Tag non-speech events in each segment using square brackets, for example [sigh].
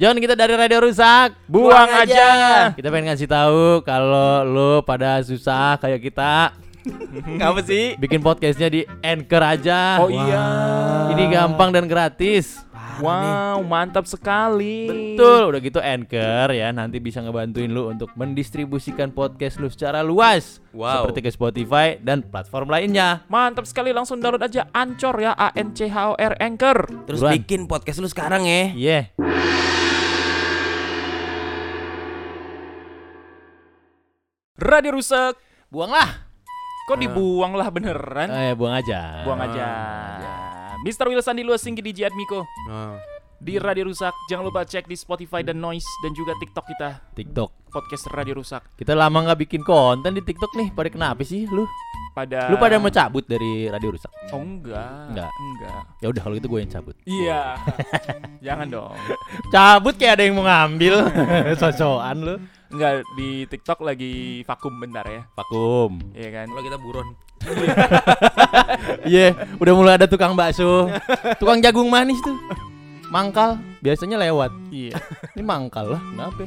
Jangan kita dari radio rusak. Buang aja. Kita pengen ngasih tahu kalau lo pada susah kayak kita [laughs] Ngapa sih? bikin podcastnya di Anchor aja. Oh iya. Ini gampang dan gratis. Wow, mantap sekali. Betul, udah gitu Anchor ya nanti bisa ngebantuin lu untuk mendistribusikan podcast lu secara luas Wow. seperti ke Spotify dan platform lainnya. Mantap sekali langsung download aja Ancor ya A N C H O R Anchor. Terus Buruan. bikin podcast lu sekarang ya. Iya. Radio rusak. Buanglah. Kok dibuang lah beneran? Eh, buang aja. Buang aja. Mr. Wilson di luas singgi di Jiat Miko Oh. di Radio Rusak. Jangan lupa cek di Spotify dan Noise dan juga TikTok kita TikTok. podcast Radio Rusak. Kita lama nggak bikin konten di TikTok nih. Pada kenapa sih lu? Pada Lu pada mau cabut dari radio rusak? Oh enggak. Enggak. Enggak. Ya udah kalau gitu gue yang cabut. Iya. [laughs] Jangan dong. Cabut kayak ada yang mau ngambil. [laughs] Sosokan lu. Enggak di TikTok lagi vakum bentar ya. Vakum. Iya kan? Kalau kita buron. Iya, udah mulai ada tukang bakso. Tukang jagung manis tuh. Mangkal biasanya lewat. Iya. Ini mangkal lah, kenapa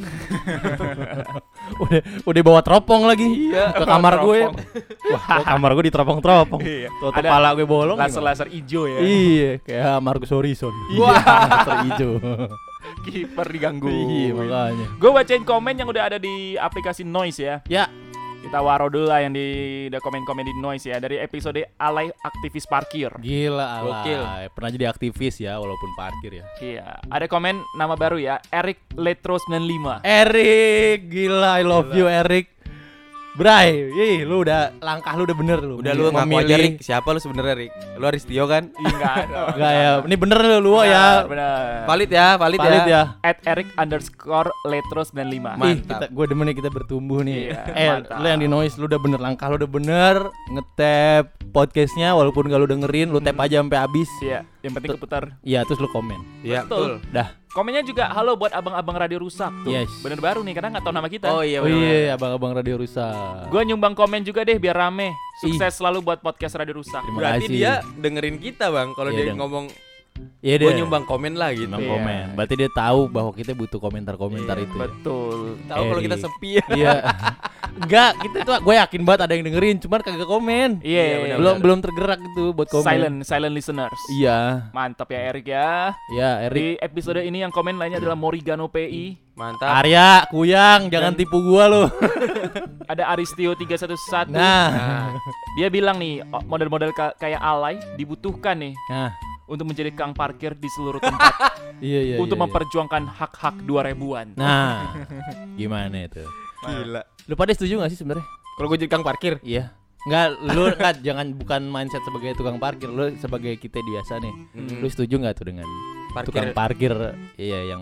udah udah bawa teropong lagi Iya, ke kamar gue. Wah, kamar gue diteropong-teropong. Iya. Tuh Ada kepala gue bolong. Laser-laser hijau ya. Iya, kayak Marcus Horizon. Wah. Laser hijau. Kiper diganggu. Iya, makanya. Gue bacain komen yang udah ada di aplikasi Noise ya. Ya, Kita waro dulu lah yang di udah komen-komen di Noise ya dari episode alay aktivis parkir. gila alay. Pernah jadi aktivis ya walaupun parkir ya. Iya, ada komen nama baru ya, Eric Letro 95. Erik, gila I love you Erik. Bray, ih lu udah langkah lu udah bener lu. Udah lu ngaku aja Rik. Siapa lu sebenarnya Rik? Lu Aristio kan? Enggak. Enggak [laughs] ya, ini bener lu lu ya. Benar. Valid ya, valid, Valid ya. At Eric underscore Letro 95. Ih, Mantap. kita gue demen nih kita bertumbuh nih. Iya, eh, mantap. lu yang di noise lu udah bener langkah lu udah bener ngetap podcastnya walaupun gak lu dengerin, lu tap aja sampai habis. Iya, yang penting keputar. Iya, terus lu komen. Iya, Betul. betul. Dah. Komennya juga halo buat abang-abang radio rusak tuh. Yes. Bener baru nih karena nggak tahu nama kita. Oh iya, oh iya, abang-abang radio rusak. Gue nyumbang komen juga deh biar rame. Sukses selalu buat podcast radio rusak. Terima Berarti kasih. dia dengerin kita, Bang. Kalau Iya, dia dong. ngomong Iya gua deh. nyumbang komen lah gitu. Nyumbang Iya. komen. Berarti dia tahu bahwa kita butuh komentar-komentar Iya, itu. ya. Betul. Tahu kalau kita Erik. sepi ya. [laughs] Iya. Enggak, kita tuh gue yakin banget ada yang dengerin, cuman kagak komen. Iya, Iya, benar, belum belum tergerak gitu buat komen. Silent, silent listeners. Iya. Mantap ya Eric ya. Ya, Erik. Di episode ini yang komen lainnya adalah Morigano PI, Mantap. Arya, Kuyang, jangan tipu gua lu. [laughs] ada Aristio 311. Nah. Nah, Dia bilang nih, model-model ka- kayak alay dibutuhkan nih Nah. Untuk menjadi kang parkir di seluruh tempat [laughs] Iya, iya. untuk iya, iya. memperjuangkan hak-hak 2000-an. Nah. [laughs] Gimana itu? gila. Lu pada setuju gak sih sebenarnya? Kalau gue jadi kang parkir, Iya. Enggak, lu [laughs] enggak jangan bukan mindset sebagai tukang parkir, lu sebagai kita biasa nih. Mm. Lu setuju nggak tuh dengan parkir tukang parkir iya yang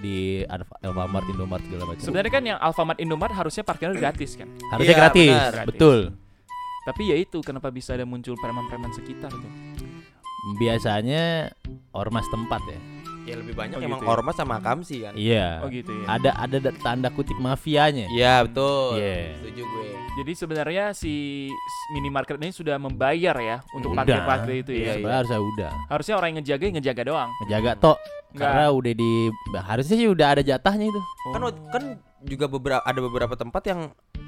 di Alfa- Alfamart, Indomart segala macam. Sebenarnya kan yang Alfamart Indomart harusnya parkirnya gratis kan. Harusnya Iya, gratis. benar. Gratis. Betul. Tapi ya itu kenapa bisa ada muncul preman-preman sekitar tuh. Biasanya ormas tempat ya. ya lebih banyak Oh, emang gitu ya. ormas sama kamsi kan. Iya. Oh gitu ya. Ada ada da- tanda kutip mafianya. Iya, betul. Iya. Setuju gue. Jadi sebenarnya si minimarket ini sudah membayar ya untuk parkir-parkir itu ya. Iya, Sebenarnya harusnya udah. Harusnya orang yang ngejaga yang ngejaga doang. Ngejaga tok. Nggak. Karena udah di harusnya sih udah ada jatahnya itu. Kan kan juga beberapa ada beberapa tempat yang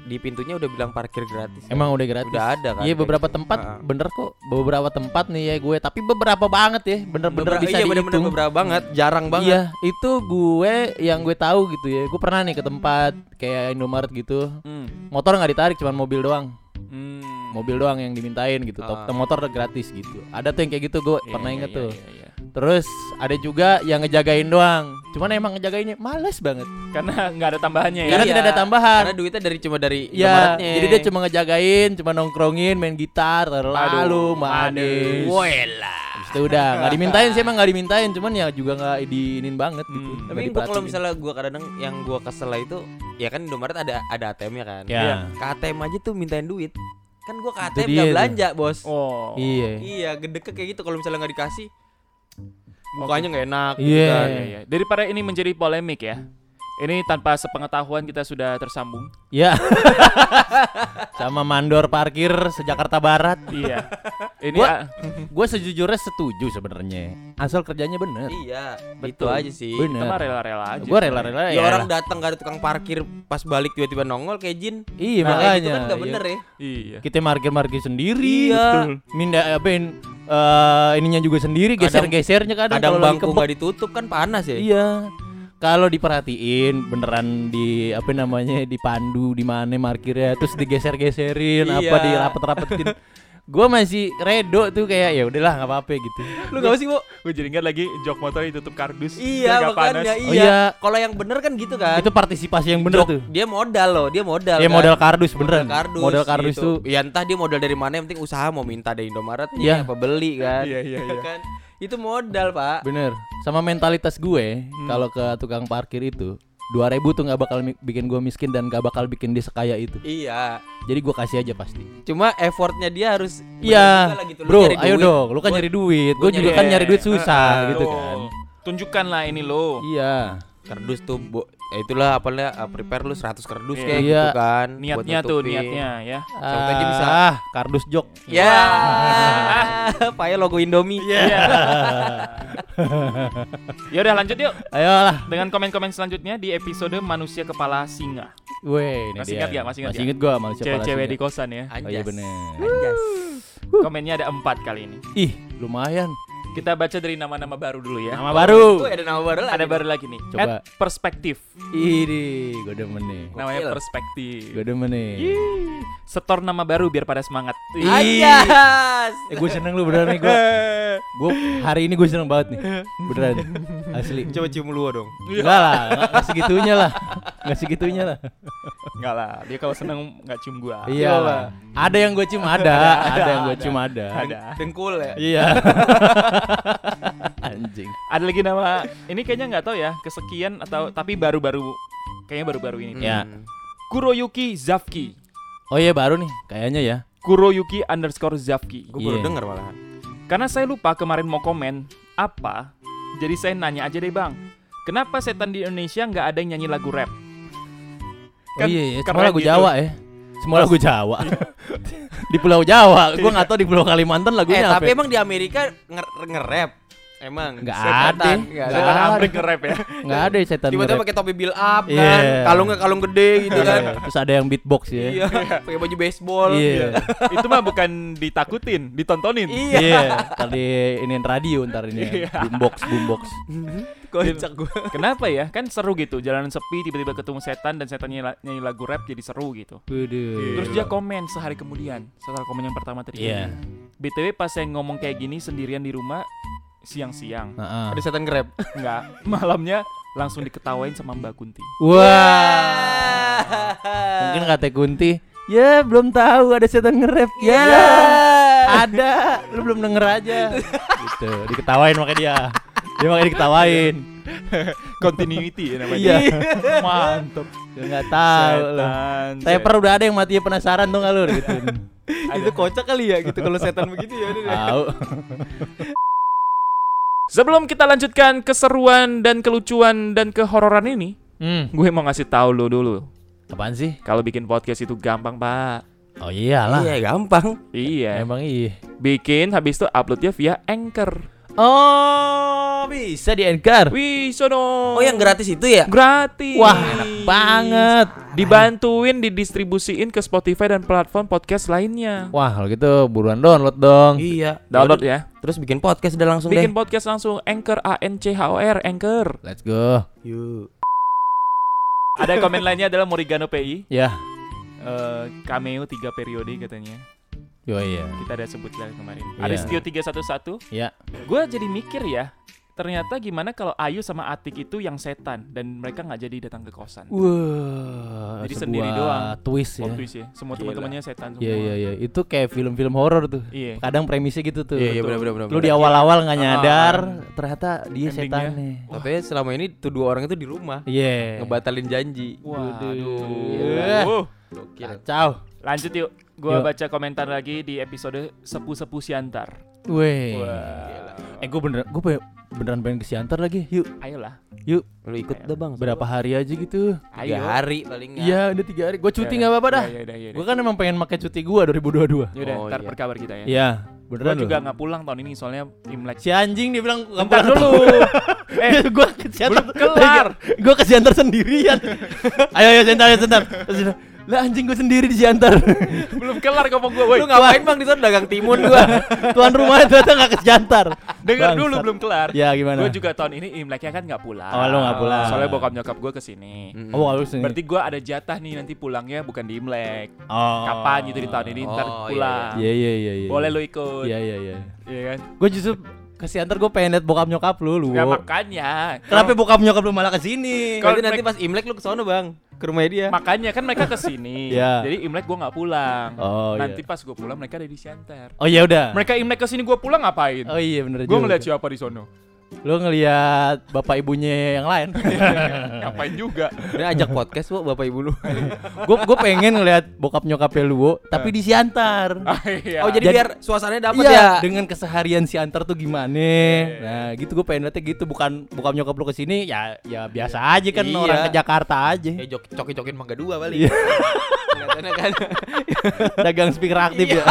di pintunya udah bilang parkir gratis. Emang udah gratis. Udah ada kan. Iya beberapa tempat Heeh. bener kok beberapa tempat nih ya gue tapi beberapa banget ya bener-bener Beberapa- bisa iya, bener-bener dihitung beberapa banget, jarang banget. Iya itu gue yang gue tahu gitu ya gue pernah nih ke tempat kayak Indomaret gitu Hmm. motor nggak ditarik cuman mobil doang Hmm. mobil doang yang dimintain gitu Ah. Motor gratis gitu ada tuh yang kayak gitu gue Iya, pernah inget iya, tuh iya, iya. Terus ada juga yang ngejagain doang cuman emang ngejagainnya males banget Karena nggak ada tambahannya ya. Karena Iya, tidak ada tambahan. Karena duitnya dari cuma dari Ya, jadi dia cuma ngejagain, cuma nongkrongin, main gitar, lalu manis. Wela. Itu udah nggak dimintain sih emang nggak dimintain, cuman ya juga nggak diinin banget gitu. Hmm. Tapi gua kalau misalnya gua kadang yang gua kesel lah itu ya kan Indomaret ada ada ATM-nya kan. Ya. Iya. Ke ATM aja tuh mintain duit. Kan gua ke ATM gak belanja, Bos. Oh. Iya. Iya, gede kayak gitu kalau misalnya nggak dikasih mukanya nggak enak Iya. kan. Iya, iya. Daripada ini menjadi polemik ya. Ini tanpa sepengetahuan kita sudah tersambung. Ya. [laughs] Sama mandor parkir sejakarta Barat. Iya. Ini Gua- Gue sejujurnya setuju sebenarnya. Asal kerjanya bener. Iya, itu Betul. aja sih. kita Bener. mah rela-rela aja. Gue rela-rela Ya, ya. orang datang gak ada tukang parkir pas balik tiba-tiba nongol kayak jin. Iya Nah, kayak makanya. gitu kan gak Iya. bener ya. Iya. Kita markir-markir sendiri. Iya. Betul. Minda apain eh ininya juga sendiri, Kadang- geser-gesernya kadang, Kadang kalau lagi bangku kebak. gak ditutup kan panas ya. Iya. Kalau diperhatiin beneran di apa namanya dipandu di mana markirnya terus digeser-geserin apa Iya. dirapet-rapetin. Gua masih redo tuh kayak ya udahlah nggak apa-apa gitu. Lu gak sih, Bu? Gue jadi ingat lagi jok motor ditutup kardus. Iya, makanya panas. iya. Oh, iya. Kalau yang bener kan gitu kan. Itu partisipasi yang bener Jok- tuh. Dia modal loh, dia modal. Ya kan. modal kardus beneran. Modal kardus. Modal kardus gitu. tuh Ya entah dia modal dari mana yang penting usaha mau minta dari Indomaret Iya. apa beli kan. Iya, iya, [laughs] iya. kan. Itu modal, Pak. bener. Sama mentalitas gue Hmm. kalau ke tukang parkir itu 2000 tuh nggak bakal bikin gue miskin dan nggak bakal bikin dia sekaya itu. Iya. Jadi gua kasih aja pasti. Cuma effortnya dia harus Iya, gitu. Bro, nyari ayo duit. dong. Lu kan Gua- nyari duit, gua gue juga nyari- kan nyari duit susah Eh, gitu tuh. kan. Tunjukkanlah ini lo. Iya. Kardus tuh bu ya itulah apalnya uh, prepare lu 100 kardus Iya. kayak Iya. gitu kan buat Niatnya tuh, niatnya ya. Siapa aja bisa. Ah, kardus jok. ya [laughs] pakai logo Indomie Iya. [laughs] ya udah lanjut yuk Ayolah. dengan komen-komen selanjutnya di episode manusia kepala singa. Weh, ini Masih ingat gak? Masih ingat Masih gak? inget gua manusia kepala Cewek-cewek singa. di kosan ya. Oh iya bener. Anjas. Komennya ada empat kali ini. Ih, lumayan. Kita baca dari nama-nama baru dulu ya. Nama baru. Tuh ada nama baru lagi. Ada baru lagi nih. Coba. At perspektif. Ini, gue demen nih. Namanya Gokil. perspektif. Gue demen nih. Ih, Setor nama baru biar pada semangat. Ih. Anjas. Eh, gue seneng lu beneran nih gue. [laughs] Gue hari ini gue seneng banget nih. Beneran. Asli. Coba cium lu dong. Enggak lah, nggak segitunya lah. Nggak segitunya lah. Enggak lah, dia kalau seneng nggak cium gua. Iya lah. Ada yang gue cium [laughs] ada, ada yang gue ada. cium ada. Ada. Dengkul ya. Iya. [laughs] Anjing. Ada lagi nama ini kayaknya nggak tahu ya, kesekian atau tapi baru-baru kayaknya baru-baru ini. Ya. Hmm. Kuroyuki Zafki. Oh iya baru nih, kayaknya ya. Kuroyuki underscore Zafki. Gue baru Iya. denger malahan. Karena saya lupa kemarin mau komen apa, jadi saya nanya aja deh bang. Kenapa setan di Indonesia nggak ada yang nyanyi lagu rap? Oh Kan iya, iya. keren semua lagu gitu. Jawa ya. Semua lagu Jawa. [laughs] di Pulau Jawa, gue nggak tahu di Pulau Kalimantan Eh lagunya apa. tapi emang di Amerika nger- nge-rap. Emang Nggak ada. Nggak Nggak ada. Setan ada. Amrik nge-rap ya. Nggak ada setan Tiba-tiba pakai topi build up kan. Iya. Kalungnya kalung gede gitu kan. Iya, Terus ada yang beatbox ya. Iya, pakai baju baseball. Iya. Itu mah bukan ditakutin, ditontonin. Iya. Iya, tadi ini radio ntar ini Iya. boombox boombox. [laughs] Kocak gua. Kenapa ya? Kan seru gitu, jalanan sepi tiba-tiba ketemu setan dan setan nyanyi, nyanyi lagu rap jadi seru gitu. Terus dia komen sehari kemudian setelah komen yang pertama tadi. Iya. BTW pas saya ngomong kayak gini sendirian di rumah siang-siang. Heeh. Ada setan nge-rap. Enggak, [laughs] malamnya langsung diketawain sama Mbak Kunti. Wah. Mungkin kata Kunti, ya belum tahu ada setan nge-rap. Ya. Iya. Ada, lu belum denger aja. gitu, diketawain makanya dia. Dia makanya diketawain. Continuity ya namanya. Iya. Mantap. Dia nggak tahu lu. Setan. Taper udah ada yang mati penasaran tuh nggak lu gitu. [laughs] Itu kocak kali ya gitu kalau setan begitu ya. Tahu. [laughs] Sebelum kita lanjutkan keseruan dan kelucuan dan kehororan ini, Hmm. gue mau ngasih tahu lo dulu. Apaan sih? Kalau bikin podcast itu gampang, Pak. Oh iyalah. Iya, gampang. Iya. Emang iya. Bikin habis itu uploadnya via Anchor. Oh, bisa di Anchor. Wih, sono. Oh, yang gratis itu ya? gratis. Wah, enak banget. Dibantuin didistribusiin ke Spotify dan platform podcast lainnya. Wah, kalau gitu buruan download dong. Iya. Download ya. Terus bikin podcast udah langsung Bikin deh. podcast langsung Anchor A N C H O R Anchor. Let's go. Yuk. Ada komen lainnya adalah Morigano PI. Ya. Eh, cameo 3 periode katanya. Yo iya. Kita ada sebut lah kemarin. Iya. Ada Stio 311. Ya. Gue jadi mikir ya. Ternyata gimana kalau Ayu sama Atik itu yang setan dan mereka nggak jadi datang ke kosan. Wah. Jadi sebuah sendiri doang. Twist ya. Oh, twist ya. Semua teman-temannya setan semua. Iya iya iya. Itu kayak film-film horor tuh. Iya. Kadang premisnya gitu tuh. Iya, iya betul. benar benar Lu di awal-awal nggak Ah, nyadar, ternyata dia Endingnya. setannya. Tapi selama ini tuh dua orang itu di rumah Iya. ngebatalin janji. Waduh. Uh, Gokil. Kacau. lanjut yuk. Gua Yuk. baca komentar lagi di episode Sepu-sepu Siantar. Weh. Wah. Eh gue bener, gue beneran pengen ke Siantar lagi. Yuk, Ayolah. yuk. Lu ikut dah bang. Berapa hari aja gitu? Tiga Ayo. hari paling nggak. Iya, udah tiga hari. Gue cuti Ya, nggak apa-apa dah. Ya, yaudah, yaudah. Gue kan emang pengen pakai cuti gue 2022. Yaudah, Oh, ntar iya. berkabar kita ya. Iya, Gue beneran juga loh. nggak pulang tahun ini soalnya Imlek. Si anjing dia bilang nggak pulang. dulu. [laughs] eh, gue ke Siantar. belum kelar. [laughs] gue ke Siantar sendirian. [laughs] ayo ayo Siantar, ayo Siantar. Lah anjing gue sendiri di Siantar. [laughs] belum kelar ngomong gue. Woi, Lu ngapain bang di sana dagang timun gua? [laughs] Tuan rumahnya ternyata nggak ke Siantar. dengar dulu belum kelar. Ya gimana? Gue juga tahun ini Imleknya kan nggak pulang. Oh, lu nggak pulang. Soalnya bokap nyokap gue ke sini. Mm. Oh, harus nih. Berarti gue ada jatah nih nanti pulangnya bukan di Imlek. Oh. Kapan gitu di tahun ini ntar Oh, iya, pulang. Iya iya iya iya. Boleh lu ikut. Iya iya iya. Iya kan? Gue justru ke Siantar gue pengen liat bokap nyokap lu lu. Ya makanya. Kenapa bokap nyokap lu malah ke sini? Kalau nanti Imlek- pas Imlek lu ke sono bang, ke rumahnya dia. Makanya kan mereka ke sini. [laughs] Iya. Jadi Imlek gue nggak pulang. Oh Nanti iya. pas gue pulang mereka ada di Siantar. Oh iya udah. Mereka Imlek ke sini gue pulang ngapain? Oh iya bener gue juga. ngeliat siapa di sono. Lu ngeliat bapak ibunya yang lain. [laughs] ngapain juga? Dia ajak podcast bu, bapak ibu lu. [laughs] Gue gue pengen ngeliat bokap nyokapnya lu Wo, tapi di Siantar. [laughs] Ah, iya. Oh jadi, Jadi- biar suasananya dapet Iya, ya. dengan keseharian Siantar tuh gimana? Nah, gitu gue pengen liatnya gitu, bukan bokap nyokap lu ke sini ya ya biasa aja kan Iya. orang ke Jakarta aja. Ya jok cokin-cokin mangga dua kali. Iya. Kan. Dagang speaker aktif ya.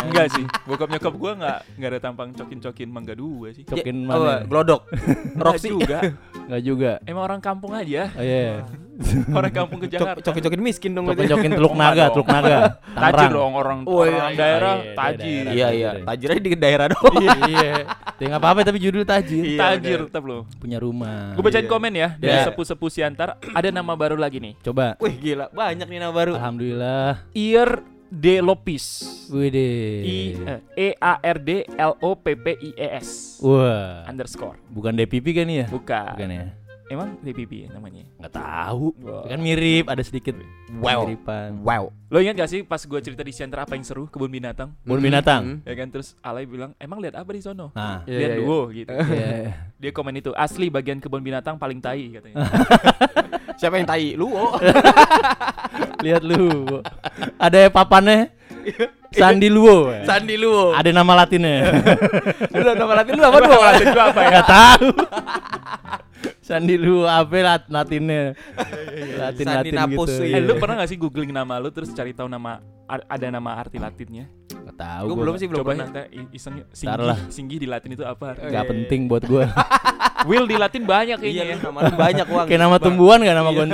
Enggak sih. Bokap nyokap gue nggak nggak ada tampang cokin-cokin mangga dua sih. Cokin Oh, mana? glodok. [laughs] Enggak Roxy. juga. Enggak juga. Emang orang kampung aja. Oh iya. [laughs] Orang kampung ke Jakarta. cokin-cokin miskin dong. Cokin-cokin teluk Oh, naga, teluk naga. [laughs] Tajir dong orang, Oh, iya, orang iya. daerah Oh, iya, tajir. daerah. Iya iya, Tajir. tajir aja di daerah doang. iya. Ya enggak apa-apa tapi judul tajir. Iya, tajir tetap lo. Punya rumah. Gue bacain Iya. komen ya dari Iya. sepuh-sepuh Siantar. Ada nama baru lagi nih. Coba. Wih gila, banyak nih nama baru. Alhamdulillah. Ear De Lopis. Widih. I eh, E A R D L O P P I E S Wah. underscore. Bukan DPP kan ya? Bukan. Bukan ya? Emang DPP ya namanya? Nggak tahu. Wah. Kan mirip, ada sedikit Wow. kemiripan. Wow. Lo ingat gak sih pas gue cerita di Siantar apa yang seru kebun binatang? Kebun binatang. Hmm. Ya kan terus Alay bilang emang lihat apa di sono? Nah. Iya, lihat iya, iya. duo gitu. Iya. Dia komen itu asli bagian kebun binatang paling tai katanya. [laughs] Siapa yang tai? Lu. [laughs] Lihat lu. Ada papannya Sandi Luo. Sandi lu. Ada nama latinnya. [laughs] Lu nama latin lu apa Apa lu? Latin gua apa ya? Enggak tahu. Sandi Luo apa lat latinnya? Latin Sandi Latin Napus, gitu. iya. Eh lu pernah gak sih googling nama lu terus cari tahu nama ar- ada nama arti Latinnya? Enggak tahu Gua gua. belum sih belum Coba pernah. iseng Ntar singgi, singgi di Latin itu apa? Enggak Iya, iya, penting buat gua. Will di Latin banyak Iya, kayaknya ya. lu nama banyak uang. Kayak nama tumbuhan gak nama Iya. [laughs]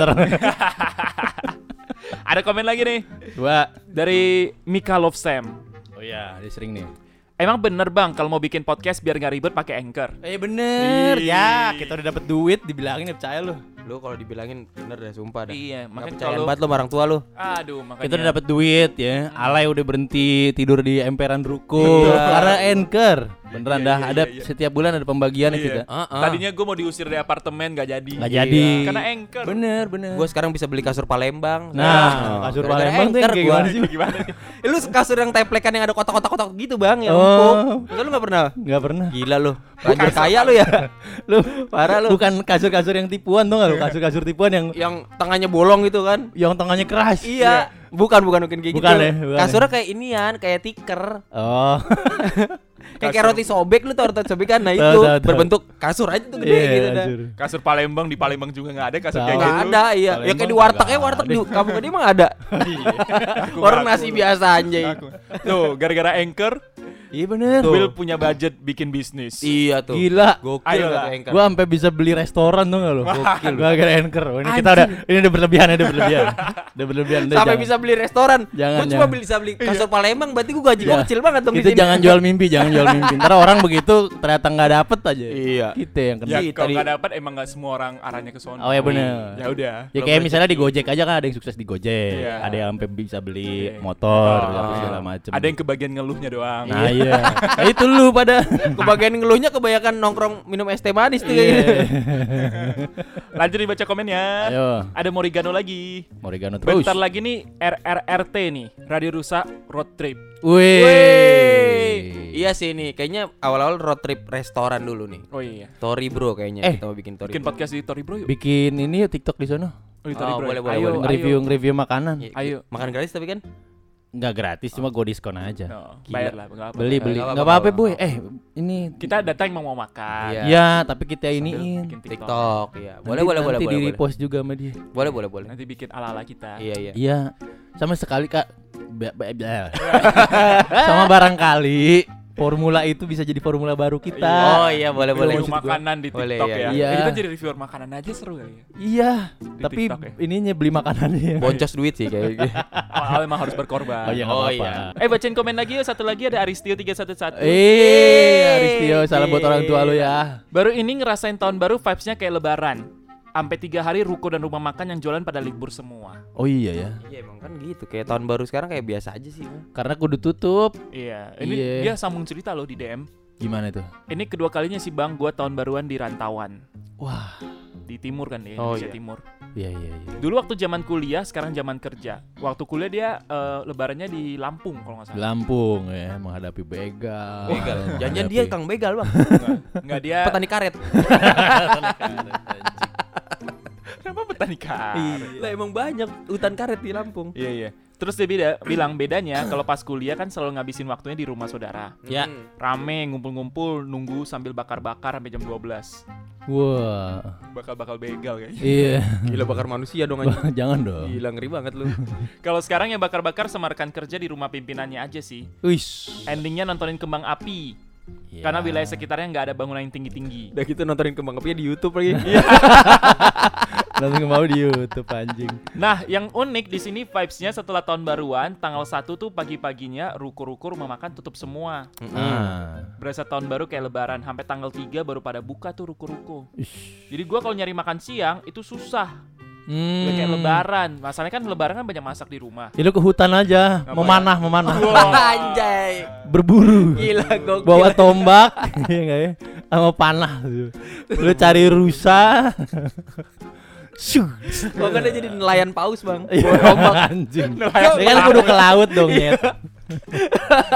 Ada komen lagi nih Dua. dari Mika Love Sam. Oh iya, dia sering nih. Emang bener bang kalau mau bikin podcast biar nggak ribet pakai anchor. Eh bener Ih. ya kita udah dapet duit dibilangin ya percaya lu Lu kalau dibilangin bener dah sumpah dah. Iya, Makanya kalau banget lu sama orang tua lu. aduh makanya kita udah dapet duit ya Alay udah berhenti tidur di emperan ruko Iya. karena anchor beneran Iya, dah iya, ada iya, iya. setiap bulan ada pembagiannya Iya. kita Heeh. Tadinya gue mau diusir dari apartemen nggak jadi. nggak jadi Karena anchor. bener bener Gua sekarang bisa beli kasur Palembang. nah kasur Gara-gara Palembang tuh kayak gimana sih Gimana? Eh, lu kasur yang teplekan yang ada kotak-kotak-kotak gitu bang yang Oh. lu enggak pernah? nggak pernah Gila lu. Lanjut kaya lu ya. [laughs] lu Parah lu. bukan kasur-kasur yang tipuan tuh lu kasur-kasur tipuan yang Yang tengahnya bolong gitu kan. yang tengahnya keras Iya. Bukan bukan bukan kayak Bukan gitu. ya, bukan Kasurnya kayak inian, kayak tiker. oh Kayak, [laughs] kayak roti sobek lu tau roti sobek kan. Nah itu berbentuk kasur aja tuh gede Iya, gitu dah. kasur. Kasur Palembang di Palembang juga nggak ada kasur Tahu. kayak Enggak gitu. ada, iya. Ya kayak di warteg ya warteg di kamu dia mah ada. [laughs] Warung nasi biasa anjay. Tuh, gara-gara anchor, iya bener Will punya budget bikin bisnis. Iya tuh. gila Gokil Ayo lah. Anchor. Gua sampai bisa beli restoran tuh gak lu? Gokil. Gua gara anchor. Ini kita udah ini udah berlebihan, udah berlebihan. [laughs] udah berlebihan. udah sampai jangan. bisa beli restoran. Jangan, Gua cuma beli bisa beli kasur Palembang berarti gua gaji gua Ya. kecil banget dong Itu jangan jual mimpi, jangan jual mimpi. [laughs] Ntar orang begitu ternyata nggak dapet aja. Iya. Kita yang kena. Ya Iya, kalau tadi- nggak dapat emang nggak semua orang arahnya ke sono. Oh ya bener. Ya udah. Ya kayak misalnya di Gojek aja kan ada yang sukses di Gojek, Iya. ada yang sampai bisa beli Iya. motor, Ah. segala. Ada yang kebagian ngeluhnya doang. Nah iya, nah, itu lu pada. Kebagian ngeluhnya kebanyakan nongkrong minum es teh manis tuh Iya. kayaknya. [laughs] Lanjut dibaca komennya. Ayo, Ada Morigano lagi. Morigano terus. Bentar lagi nih RRRT nih, Radio Rusak Road Trip. Wih. Iya sih nih, kayaknya awal-awal road trip restoran dulu nih. Oh iya. Tori bro kayaknya Eh, kita mau bikin Tori. Bikin Bro. podcast di Tori Bro yuk. Bikin ini yuk TikTok di sana. Oh, Oh, Bro. boleh, boleh, ayo, boleh. Nge-review ayo. nge-review makanan. Iya, Ayo. Makan gratis tapi kan? Nggak gratis, cuma gue diskon aja. No, Gila. bayar lah, nggak apa-apa. Beli beli. nggak apa-apa, nggak Eh, ini Kita datang emang mau makan. Iya. ya, tapi kita bikin TikTok. TikTok ya. Boleh Nanti- boleh boleh nanti boleh. di Boleh repost juga sama dia. boleh boleh. boleh. Nanti bikin ala-ala kita. Iya iya. Iya, sama sekali kak. [laughs] Sama barangkali formula itu bisa jadi formula baru kita. Oh iya boleh boleh. Review makanan di Boleh, TikTok iya, ya. iya. Eh, Kita jadi reviewer makanan aja seru kali ya. Iya, Di tapi TikTok ya? ininya beli makanannya. Boncos duit sih kayaknya. [laughs] Awal emang harus berkorban. Oh iya, Oh, iya. Eh bacain komen lagi yuk. Satu lagi ada Aristio 311. Eh, Aristio, salam buat orang tua lu ya. Baru ini ngerasain tahun baru vibes-nya kayak lebaran. Sampai tiga hari ruko dan rumah makan yang jualan pada libur semua. Oh iya ya, Iya emang kan gitu. Kayak tahun baru sekarang kayak biasa aja sih. karena kudu tutup. Iya. Ini Iya. dia sambung cerita loh di DM. Gimana itu? Ini kedua kalinya sih bang, gua tahun baruan di rantauan Wah, di timur kan di Oh, Indonesia iya. Timur. iya iya iya. Dulu waktu zaman kuliah, sekarang zaman kerja. Waktu kuliah dia eh, lebarannya di Lampung kalau nggak salah. Lampung ya, menghadapi begal. Begal. Jangan menghadapi- dia Kang Begal bang. Enggak, enggak dia. Petani karet. [laughs] Kenapa petani karet? Lah emang banyak hutan karet di Lampung. Iya iya. Terus dia beda, bilang bedanya kalau pas kuliah kan selalu ngabisin waktunya di rumah saudara. Ya. Hmm. Rame ngumpul-ngumpul nunggu sambil bakar-bakar sampai jam 12. Wah, Bakal-bakal begal kayaknya. iya. Gila bakar manusia dong aja. [laughs] Jangan dong. Gila ngeri banget lu. [laughs] Kalau sekarang yang bakar-bakar sama rekan kerja di rumah pimpinannya aja sih. Wis. Endingnya nontonin kembang api. Ya. Karena wilayah sekitarnya nggak ada bangunan yang tinggi-tinggi. Udah gitu nontonin kembang apinya di YouTube lagi. [laughs] Langsung mau di YouTube anjing. Nah, yang unik di sini vibes-nya setelah tahun baruan, tanggal 1 tuh pagi-paginya ruko-ruko rumah makan tutup semua. Ah. Berasa tahun baru kayak lebaran, sampai tanggal 3 baru pada buka tuh ruko-ruko. Jadi gua kalau nyari makan siang itu susah. Hmm. Udah kayak lebaran. Masalahnya kan lebaran kan banyak masak di rumah. Ya lu ke hutan aja, Ngapain? memanah, memanah. Anjay. Berburu. Gila gokil. Bawa tombak, [laughs] iya enggak ya? Sama panah. Lu cari rusa. [laughs] Kok kan dia jadi nelayan paus bang. Iya, anjing. [laughs] Dia kan kudu ke laut dong, Nyet.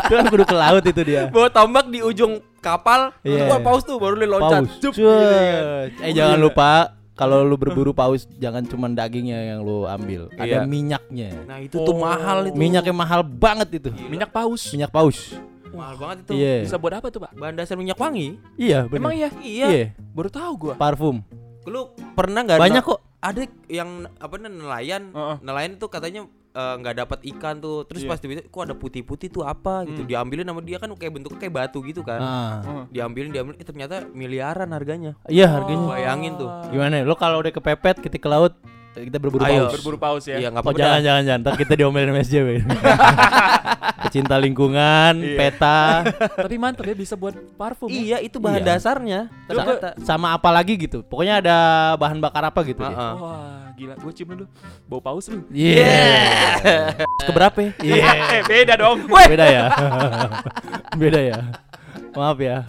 Itu kan kudu ke laut itu dia. Bawa tombak di ujung kapal. Terus Iya. gua paus tuh baru dia loncat. Paus. Jup, gitu kan. Eh jangan lupa kalau lu berburu paus jangan cuma dagingnya yang lu ambil, Iya. ada minyaknya. Nah itu tuh Oh. mahal itu. Minyaknya mahal banget itu. Minyak paus. Minyak paus. mahal banget itu. Iya. Bisa buat apa tuh, Pak? Bahan dasar minyak wangi. Iya, benar. Emang iya? Iya. Iya, Baru tahu gua. parfum. Lu pernah nggak? Banyak kok. Ada yang apa namanya nelayan. Heeh. Nelayan tuh katanya eh, nggak dapat ikan tuh. Terus Iya. pas tiba kok ada putih-putih tuh apa gitu. Hmm. Diambilin sama dia kan kayak bentuknya kayak batu gitu kan. Heeh. Diambilin diambilin eh, ternyata miliaran harganya. Iya, harganya. Bayangin tuh. Gimana? Lo kalau udah kepepet kita ke laut kita berburu Ayo. paus. Berburu paus ya. Iya nggak Oh jangan jangan jangan. Ntar kita diomelin sama SJW. [laughs] Pecinta lingkungan, Iya. peta, [laughs] Tapi mantep ya bisa buat parfum. ya. Iya itu bahan Iya. dasarnya. Ternyata. sama apa lagi gitu. Pokoknya ada bahan bakar apa gitu dia. Heeh. Wah, gila. Gue cium dulu. Bau paus lu. Yeah. Keberapa? Iya. [laughs] [laughs] eh, beda dong. Beda ya. Beda ya. Maaf ya.